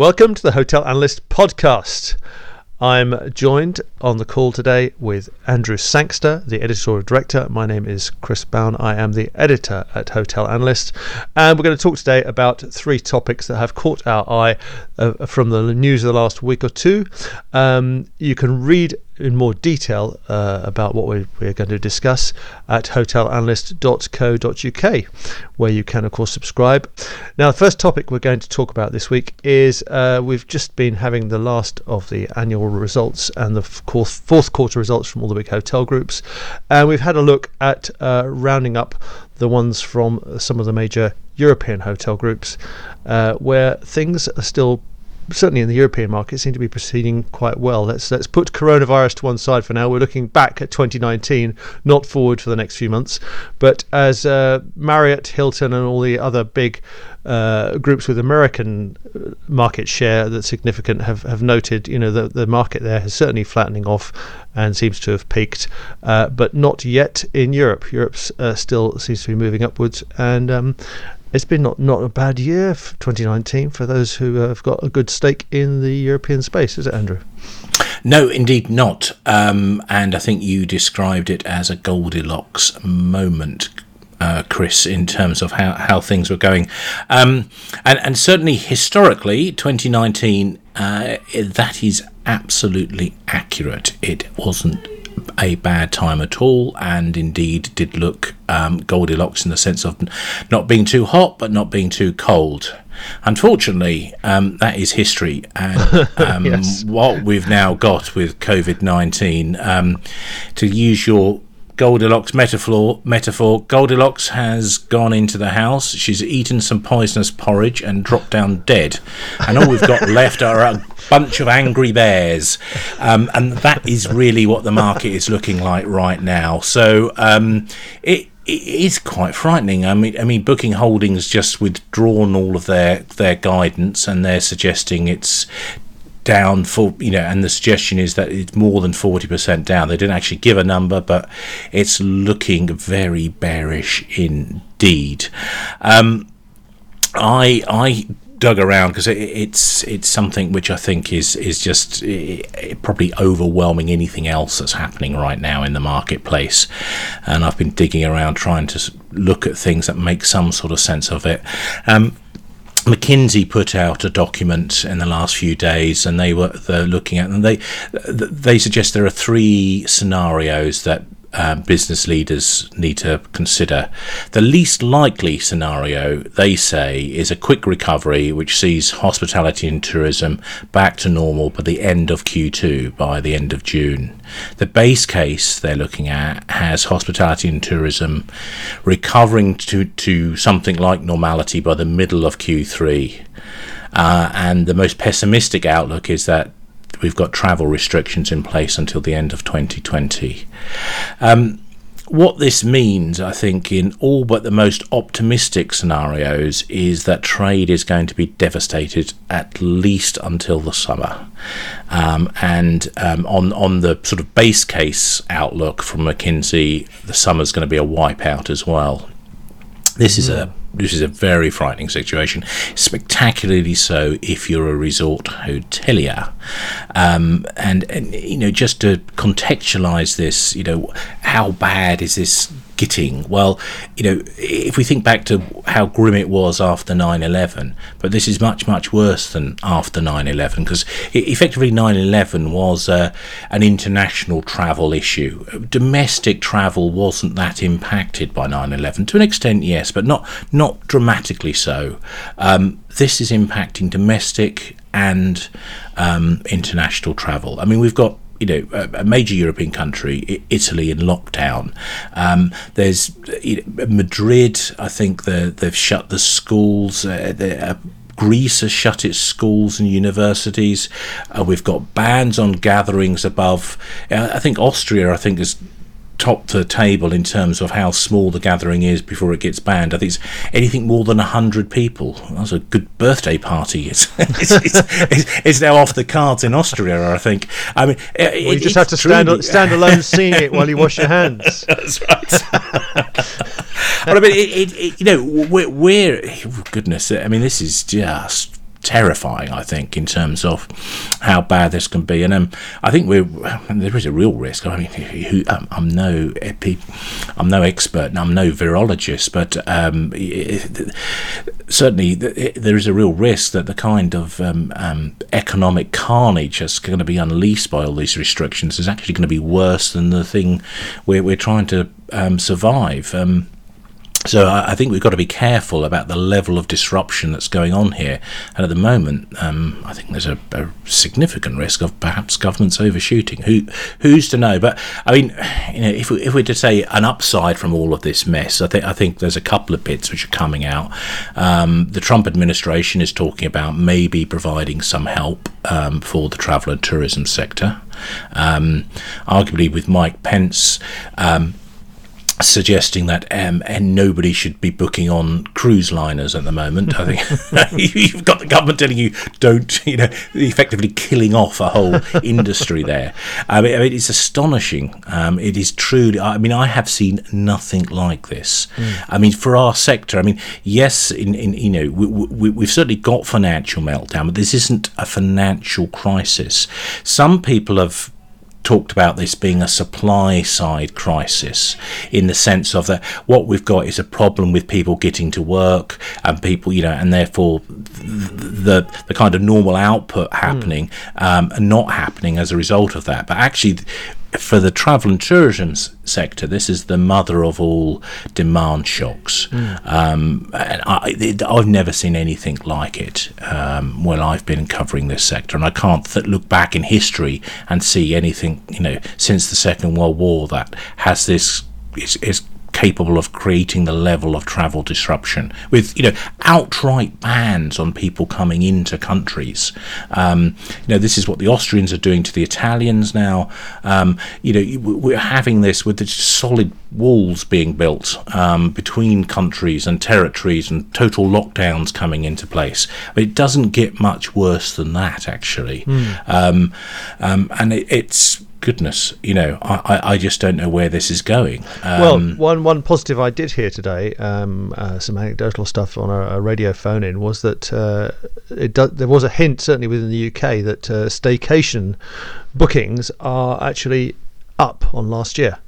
Welcome to the Hotel Analyst podcast. I'm joined on the call today with Andrew Sangster, the editorial director. My name is Chris Bown. I am the editor at Hotel Analyst. And we're going to talk today about three topics that have caught our eye uh, from the news of the last week or two. Um, you can read in more detail uh, about what we're, we're, going to discuss at hotelanalyst.co.uk, where you can, of course, subscribe. Now, the first topic we're going to talk about this week is uh, we've just been having the last of the annual results and the fourth, fourth quarter results from all the big hotel groups, and we've had a look at uh, rounding up the ones from some of the major European hotel groups, uh, where things are still certainly in the European market, seem to be proceeding quite well. Let's let's put coronavirus to one side for now. We're looking back at 2019, not forward for the next few months. But as uh, Marriott, Hilton, and all the other big uh, groups with American uh, market share that's significant have, have noted, you know, the, the market there is certainly flattening off and seems to have peaked, uh, but not yet in Europe. Europe uh, still seems to be moving upwards, and um, it's been not, not a bad year for 2019 for those who have got a good stake in the European space, is it, Andrew? No, indeed not. Um, and I think you described it as a Goldilocks moment. Uh, Chris, in terms of how, how things were going. Um, and, and certainly historically, 2019, uh, that is absolutely accurate. It wasn't a bad time at all, and indeed did look um, Goldilocks in the sense of not being too hot but not being too cold. Unfortunately, um, that is history, and um, yes. what we've now got with COVID nineteen, um, to use your Goldilocks metaphor, metaphor, Goldilocks has gone into the house. She's eaten some poisonous porridge and dropped down dead. And all we've got left are a bunch of angry bears. Um, and that is really what the market is looking like right now. So um, it, it is quite frightening. I mean, I mean, Booking Holdings just withdrawn all of their their guidance, and they're suggesting it's down for you know and the suggestion is that it's more than 40% down. They didn't actually give a number but it's looking very bearish indeed. Um, i i dug around because it, it's it's something which I think is is just it, probably overwhelming anything else that's happening right now in the marketplace, and I've been digging around trying to look at things that make some sort of sense of it. Um, McKinsey put out a document in the last few days, and they were looking at, and they they suggest there are three scenarios that uh, business leaders need to consider. The least likely scenario, they say, is a quick recovery which sees hospitality and tourism back to normal by the end of Q2, by the end of June. The base case they're looking at has hospitality and tourism recovering to, to something like normality by the middle of Q3. Uh, and the most pessimistic outlook is that we've got travel restrictions in place until the end of 2020. Um, what this means, I think, in all but the most optimistic scenarios, is that trade is going to be devastated at least until the summer. Um, and um, on on the sort of base case outlook from McKinsey, the summer's going to be a wipeout as well. This is a this is a very frightening situation, spectacularly so if you're a resort hotelier. Um, and, and, you know, just to contextualize this, you know, how bad is this Well, you know, if we think back to how grim it was after 9 11, but this is much, much worse than after 9 11 because effectively 9 11 was uh, an international travel issue. Domestic travel wasn't that impacted by 9 11 to an extent, yes, but not, not dramatically so. Um, this is impacting domestic and um, international travel. I mean, we've got you know a, major European country, Italy, in lockdown. Um, there's you know, Madrid. I think they've shut the schools. Uh, uh, Greece has shut its schools and universities. Uh, we've got bans on gatherings above. Uh, I think Austria. I think has top the table in terms of how small the gathering is before it gets banned. I think it's anything more than 100 people. That's a good birthday party. It's, it's, it's, it's now off the cards in Austria, I think. I mean, well, it, you just have to stand, stand alone seeing it while you wash your hands. That's right. but I mean, it, it, you know, we're, we're oh, goodness, I mean, this is just terrifying. I think in terms of how bad this can be, and um, I think we're there is a real risk. I mean, who, um, I'm no I'm no expert, and I'm no virologist, but um, certainly there is a real risk that the kind of um, um, economic carnage that's going to be unleashed by all these restrictions is actually going to be worse than the thing we're, we're trying to um, survive. So I, think we've got to be careful about the level of disruption that's going on here. And at the moment, um, I think there's a, a, significant risk of perhaps governments overshooting. Who who's to know? But I mean, you know, if we, if we're to say an upside from all of this mess, I think I think there's a couple of bits which are coming out. Um, the Trump administration is talking about maybe providing some help um, for the travel and tourism sector. Um, arguably, with Mike Pence um, suggesting that um, and nobody should be booking on cruise liners at the moment. I think you've got the government telling you don't, you know, effectively killing off a whole industry there. I mean, it's astonishing. Um, it is truly. I mean, I have seen nothing like this. Mm. I mean, for our sector, I mean, yes, in, in you know, we, we, we've certainly got financial meltdown, but this isn't a financial crisis. Some people have talked about this being a supply side crisis in the sense of that what we've got is a problem with people getting to work and people you know and therefore the the kind of normal output happening mm. um, and not happening as a result of that but actually for the travel and tourism sector, this is the mother of all demand shocks. Mm. Um, and I, have never seen anything like it um, when I've been covering this sector, and I can't th- look back in history and see anything, you know, since the Second World War that has this is, is capable of creating the level of travel disruption with you know outright bans on people coming into countries. Um, you know this is what the Austrians are doing to the Italians now. Um, you know we're having this with the solid walls being built um, between countries and territories and total lockdowns coming into place. But it doesn't get much worse than that actually. Mm. and it, it's goodness, you know, I, I just don't know where this is going. Um, well, one one positive I did hear today, um, uh, some anecdotal stuff on a, a radio phone in, was that uh, it do, there was a hint, certainly within the UK, that uh, staycation bookings are actually up on last year.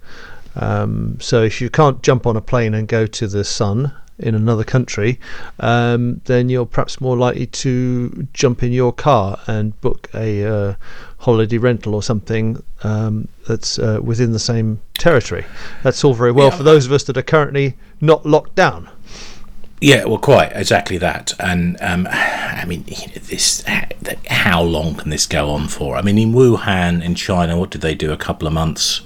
Um, so if you can't jump on a plane and go to the sun in another country, um, then you're perhaps more likely to jump in your car and book a uh, holiday rental or something um, that's uh, within the same territory. That's all very well yeah. for those of us that are currently not locked down. Yeah, well, quite exactly that. And um, I mean, this how long can this go on for? I mean, in Wuhan, in China, what did they do? A couple of months,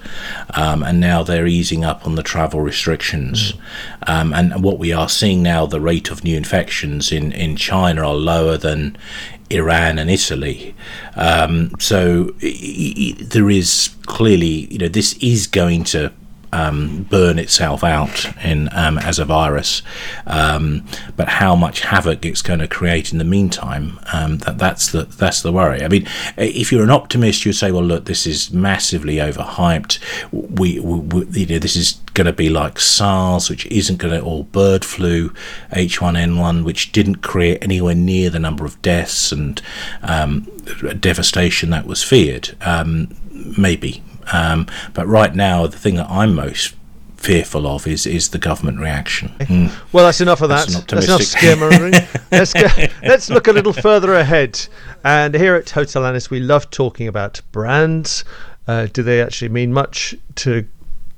um, and now they're easing up on the travel restrictions. Mm. Um, and what we are seeing now, the rate of new infections in in China are lower than Iran and Italy. Um, so there is clearly, you know, this is going to um, burn itself out in um, as a virus. Um, but how much havoc it's going to create in the meantime, um, that that's the that's the worry. I mean, if you're an optimist, you'd say, well, look, this is massively overhyped. We, we, we you know, this is going to be like SARS, which isn't going to, or bird flu, H1N1, which didn't create anywhere near the number of deaths and um, devastation that was feared. Um, maybe, um, but right now, the thing that I'm most fearful of is is the government reaction. Mm. Well, that's enough of that. That's, enough scaremongering. let's go, let's look a little further ahead. And here at Hotel Analyst, we love talking about brands. Uh, do they actually mean much to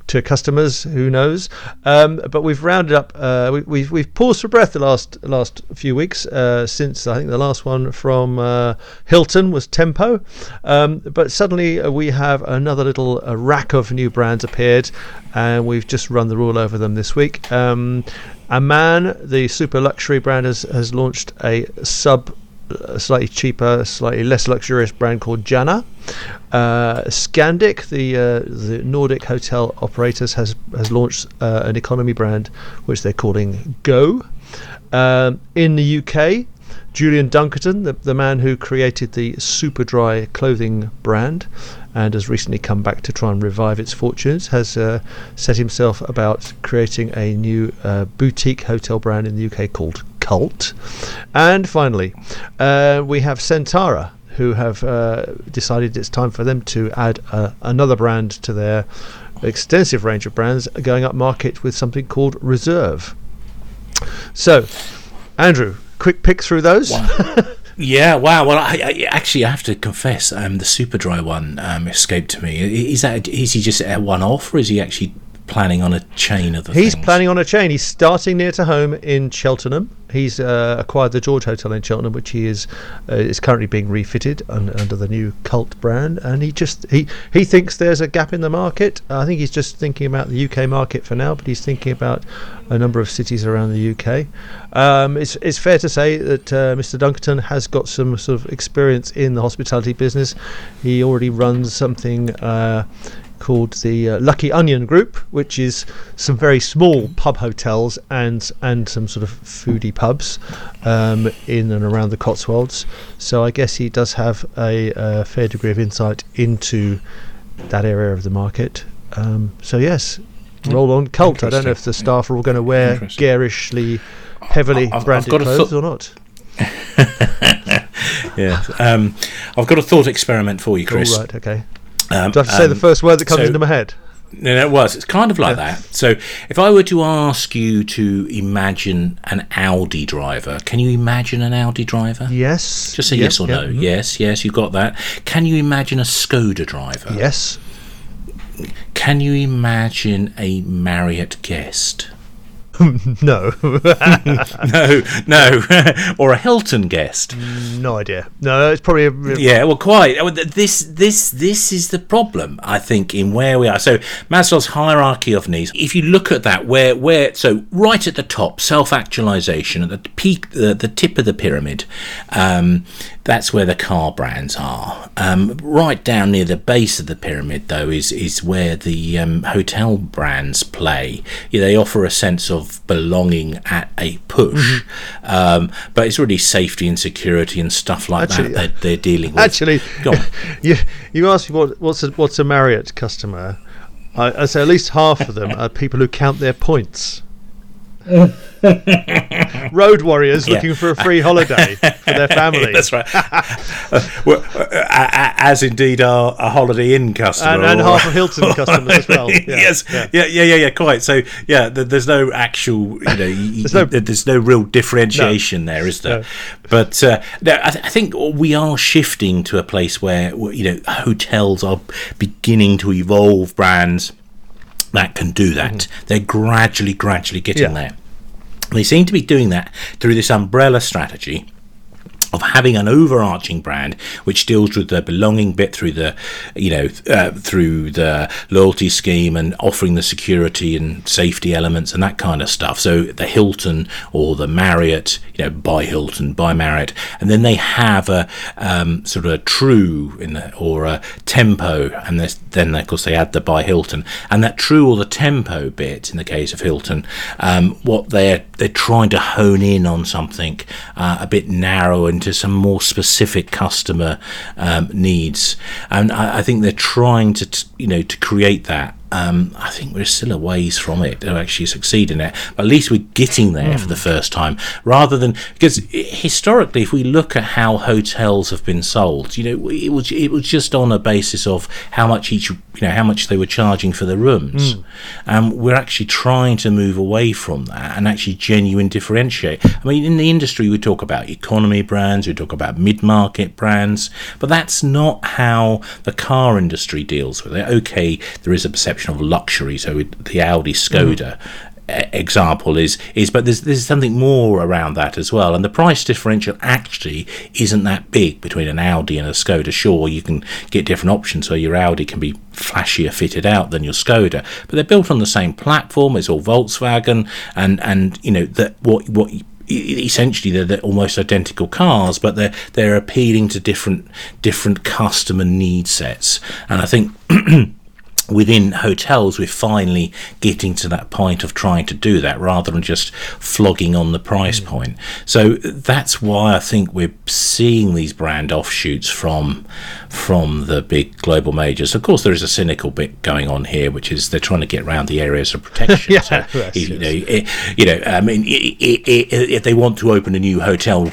to customers. Who knows? Um, but we've rounded up. Uh, we, have we've, we've paused for breath the last last few weeks uh, since I think the last one from uh, Hilton was Tempo. Um, but suddenly uh, we have another little uh, rack of new brands appeared, and we've just run the rule over them this week. Um, Aman, the super luxury brand, has, has launched a sub a slightly cheaper, slightly less luxurious brand called Janu. Uh, Scandic, the uh, the Nordic hotel operators, has has launched uh, an economy brand which they're calling Go. Um, in the UK, Julian Dunkerton, the, the man who created the Superdry clothing brand and has recently come back to try and revive its fortunes, has uh, set himself about creating a new uh, boutique hotel brand in the UK called Cult. And finally, uh, we have Centara, who have uh, decided it's time for them to add uh, another brand to their extensive range of brands, going up market with something called Reserve. So, Andrew, quick pick through those. Yeah, wow. Well, I, I, actually I have to confess, um, the super dry one um, escaped me. Is that is he just a one off, or is he actually planning on a chain of the He's things? planning on a chain. He's starting near to home in Cheltenham. He's uh, acquired the George Hotel in Cheltenham, which he is uh, is currently being refitted un- under the new Cult brand. And he just he he thinks there's a gap in the market. I think he's just thinking about the UK market for now, but he's thinking about a number of cities around the UK. Um, it's it's fair to say that uh, Mr. Dunkerton has got some sort of experience in the hospitality business. He already runs something. Called the uh, Lucky Onion Group, which is some very small pub hotels and and some sort of foodie pubs um, in and around the Cotswolds. So I guess he does have a, a fair degree of insight into that area of the market. Um, so yes, roll on cult. I don't know if the staff are all going to wear garishly, heavily I've- I've branded clothes thought- or not. Yeah. Um, I've got a thought experiment for you, Chris. All right, okay. Um, Do I have to say the um, first word that comes so- into my head? No, no, it was. It's kind of like that. So, if I were to ask you to imagine an Audi driver, can you imagine an Audi driver? Yes. Just say Yep, yes or yep, no. mhm. Yes, yes, you've got that. Can you imagine a Skoda driver? Yes. Can you imagine a Marriott guest? No. no, no, or a Hilton guest. no idea. No, it's probably a, Yeah, well, quite. Oh, This, this, this is the problem. I think in where we are. So Maslow's hierarchy of needs. If you look at that, where, where, so right at the top, self-actualization at the peak, the, the tip of the pyramid. Um, that's where the car brands are. Um, right down near the base of the pyramid, though, is is where the um, hotel brands play. Yeah, they offer a sense of belonging at a push, um, but it's really safety and security and stuff like Actually- that that they're dealing with. Actually, Go on. you you asked me what what's a, what's a Marriott customer. I, I say at least half of them are people who count their points. Road warriors Yeah. looking for a free holiday for their family. That's right. Well, uh, uh, as indeed are a Holiday Inn customer, And, and half of Hilton customers as well. Yeah, yes, yeah. yeah. yeah, yeah, yeah, quite. So, yeah, th- there's no actual, you know, There's no- there's no real differentiation there, is there? No. But uh, no, I, th- I think we are shifting to a place where you know hotels are beginning to evolve brands that can do that. They're gradually, gradually getting Mm-hmm. Yeah. there. They seem to be doing that through this umbrella strategy of having an overarching brand which deals with the belonging bit through the you know uh, through the loyalty scheme and offering the security and safety elements and that kind of stuff. So the Hilton or the Marriott you know by Hilton by Marriott. And then they have a um, sort of a Tru in the, or a tempo. And then of course they add the by Hilton. And that Tru or the tempo bit in the case of Hilton um, what they're they're trying to hone in on something uh, a bit narrow into some more specific customer um, needs. And I, I think they're trying to t- you know to create that um, I think we're still a ways from it to actually succeed in it. But at least we're getting there for the first time, rather than because historically, if we look at how hotels have been sold, you know, it was it was just on a basis of how much each, you know, how much they were charging for the rooms. Um, we're actually trying to move away from that and actually genuine differentiate. I mean, in the industry, we talk about economy brands, we talk about mid-market brands, but that's not how the car industry deals with it. Okay, there is a perception of luxury, so it, the Audi Skoda. Mm. e- Example is is, but there's there's something more around that as well, and the price differential actually isn't that big between an Audi and a Skoda. Sure, you can get different options, so your Audi can be flashier fitted out than your Skoda, but they're built on the same platform. It's all Volkswagen, and and you know that what what essentially they're, they're almost identical cars, but they're they're appealing to different different customer need sets, and I think. within hotels, we're finally getting to that point of trying to do that rather than just flogging on the price mm. point. So that's why I think we're seeing these brand offshoots from from the big global majors. Of course, there is a cynical bit going on here, which is they're trying to get around the areas of protection. yeah, so, yes, you, know, it, you know, I mean, if they want to open a new hotel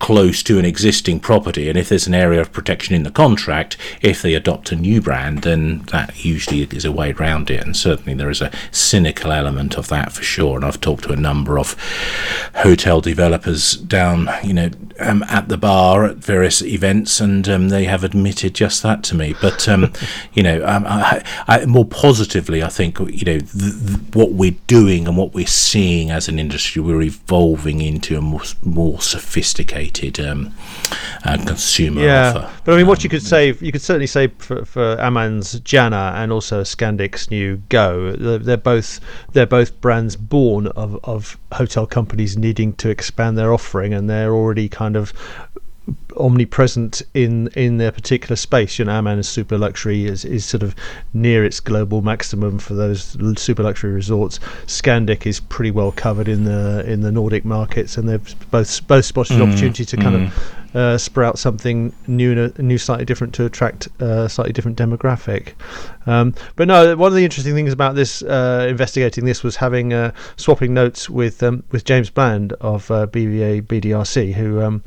close to an existing property, and if there's an area of protection in the contract, if they adopt a new brand, then that usually is a way around it. And certainly there is a cynical element of that for sure. And I've talked to a number of hotel developers down, you know, um, at the bar at various events, and um, they have admitted just that to me. But um, you know, um, I, I, more positively, I think you know what we're doing and what we're seeing as an industry, we're evolving into a more, more sophisticated um, uh, consumer yeah. offer. But I mean, what you could say, you could certainly say for, for Aman's Janu and also Scandic's new Go, they're, they're both they're both brands born of, of hotel companies needing to expand their offering, and they're already kind of omnipresent in in their particular space. You know, Aman is super luxury is, is sort of near its global maximum for those super luxury resorts. Scandic is pretty well covered in the in the Nordic markets, and they've both both spotted mm, opportunity to mm. kind of mm. uh, sprout something new, new, slightly different to attract a uh, slightly different demographic. Um, but no, one of the interesting things about this uh, investigating this was having uh, swapping notes with um, with James Bland of uh, BVA BDRC, who um,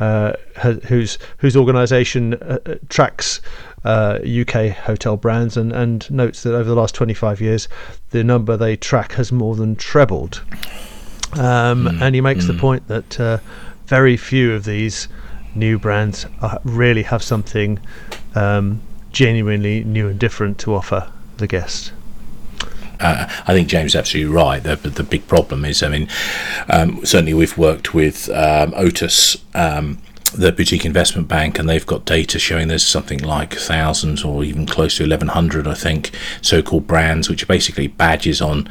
uh, whose whose organisation uh, uh tracks uh, UK hotel brands and, and notes that over the last 25 years, the number they track has more than trebled. Um, mm, and he makes mm. the hmm. point that uh, very few of these new brands are, really have something um, genuinely new and different to offer the guest. Uh, I think James is absolutely right. The, the big problem is, I mean, um, certainly we've worked with um, Otus. Um, the boutique investment bank, and they've got data showing there's something like thousands or even close to 1100, I think, so called brands, which are basically badges on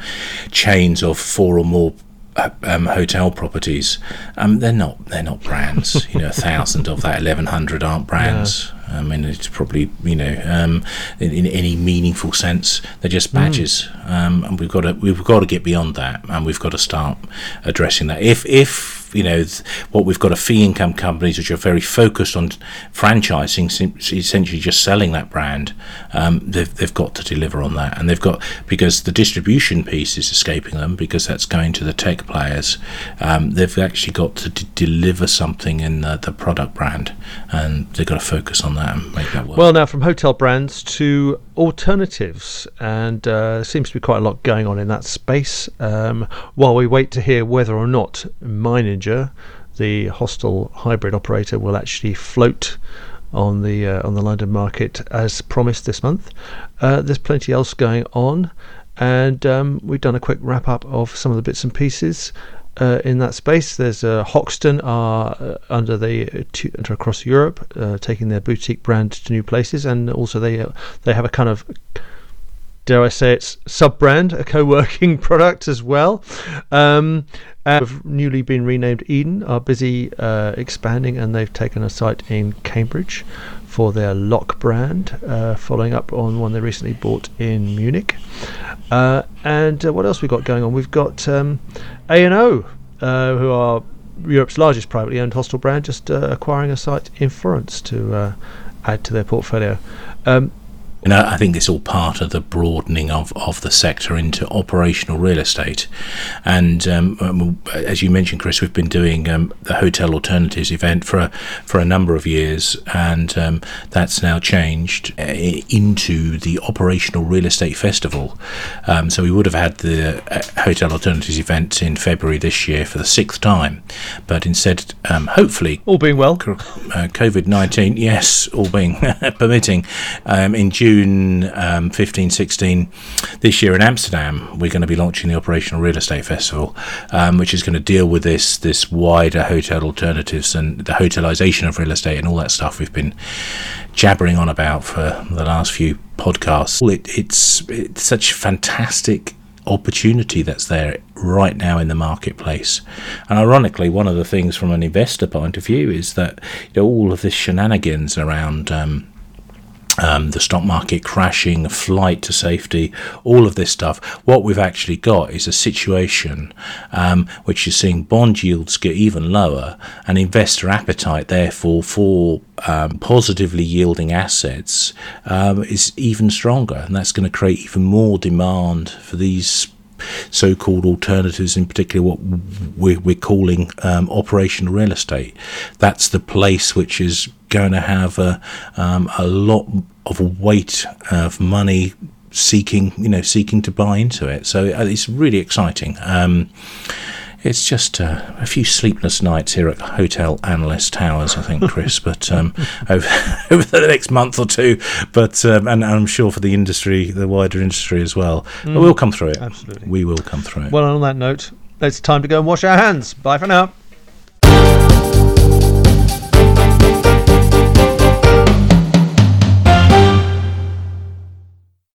chains of four or more uh, um, hotel properties, um, they're not they're not brands. you know, a thousand of that eleven hundred aren't brands. I mean, it's probably you know, um, in, in, any meaningful sense, they're just hmm. badges, mm. and we've got to we've got to get beyond that, and we've got to start addressing that. If if you know what we've got are fee income companies which are very focused on franchising, essentially just selling that brand. Um, they've they've got to deliver on that, and they've got because the distribution piece is escaping them because that's going to the tech players. Um, they've actually got to d- deliver something in the, the, product brand, and they've got to focus on that and make that work. Well, now from hotel brands to alternatives, and uh, seems to be quite a lot going on in that space. Um, while we wait to hear whether or not Meininger, the hostel hybrid operator, will actually float on the uh, on the London market as promised this month. Uh, there's plenty else going on, and um, we've done a quick wrap up of some of the bits and pieces. Uh, in that space. There's uh, Hoxton are uh, under the uh, across Europe, uh, taking their boutique brand to new places, and also they they have a kind of dare I say it's sub brand, a co working product as well. Um, have newly been renamed Edyn are busy expanding, and they've taken a site in Cambridge for their Locke brand, following up on one they recently bought in Munich. and what else we got going on? We've got um, a&O, uh, who are Europe's largest privately owned hostel brand, just uh, acquiring a site in Florence to uh, add to their portfolio. Um, and I think it's all part of the broadening of, of the sector into operational real estate. And um, um, as you mentioned, Chris, we've been doing um, the Hotel Alternatives event for a, for a number of years, and um, that's now changed uh, into the Operational Real Estate Festival. Um, so we would have had the uh, Hotel Alternatives event in February this year for the sixth time, but instead, um, hopefully, all being well, uh, COVID 19, yes, all being permitting, in June. June um, 15, 16 this year in Amsterdam, we're going to be launching the Operational Real Estate Festival, um, which is going to deal with this this wider hotel alternatives and the hotelization of real estate and all that stuff we've been jabbering on about for the last few podcasts. It, it's it's such fantastic opportunity that's there right now in the marketplace. And ironically, one of the things from an investor point of view is that you know, all of this shenanigans around um, um, the stock market crashing, flight to safety, all of this stuff. What we've actually got is a situation um, which is seeing bond yields get even lower, and investor appetite, therefore, for um, positively yielding assets um, is even stronger, and that's going to create even more demand for these so-called alternatives, in particular what we're, we're calling um, operational real estate. That's the place which is going to have a, um, a lot of weight of money seeking, you know, seeking to buy into it. So uh, it's really exciting. Um, it's just uh, a few sleepless nights here at Hotel Analyst Towers, I think, Chris. but um, over, over the next month or two, but um, and, and, I'm sure for the industry, the wider industry as well. Mm, but we'll come through it. Absolutely, we will come through it. Well, on that note, it's time to go and wash our hands. Bye for now.